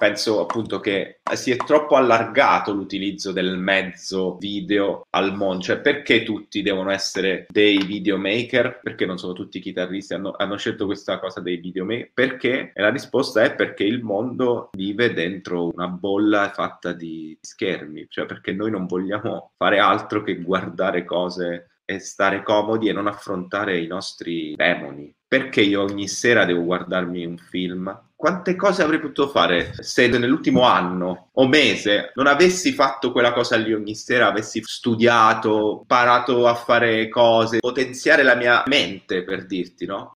penso appunto che si è troppo allargato l'utilizzo del mezzo video al mondo, cioè perché tutti devono essere dei videomaker? Perché non sono tutti chitarristi, hanno, hanno scelto questa cosa dei videomaker? Perché? E la risposta è perché il mondo vive dentro una bolla fatta di schermi, cioè perché noi non vogliamo fare altro che guardare cose e stare comodi e non affrontare i nostri demoni. Perché io ogni sera devo guardarmi un film? Quante cose avrei potuto fare se nell'ultimo anno o mese non avessi fatto quella cosa lì ogni sera, avessi studiato, imparato a fare cose, potenziare la mia mente per dirti, no?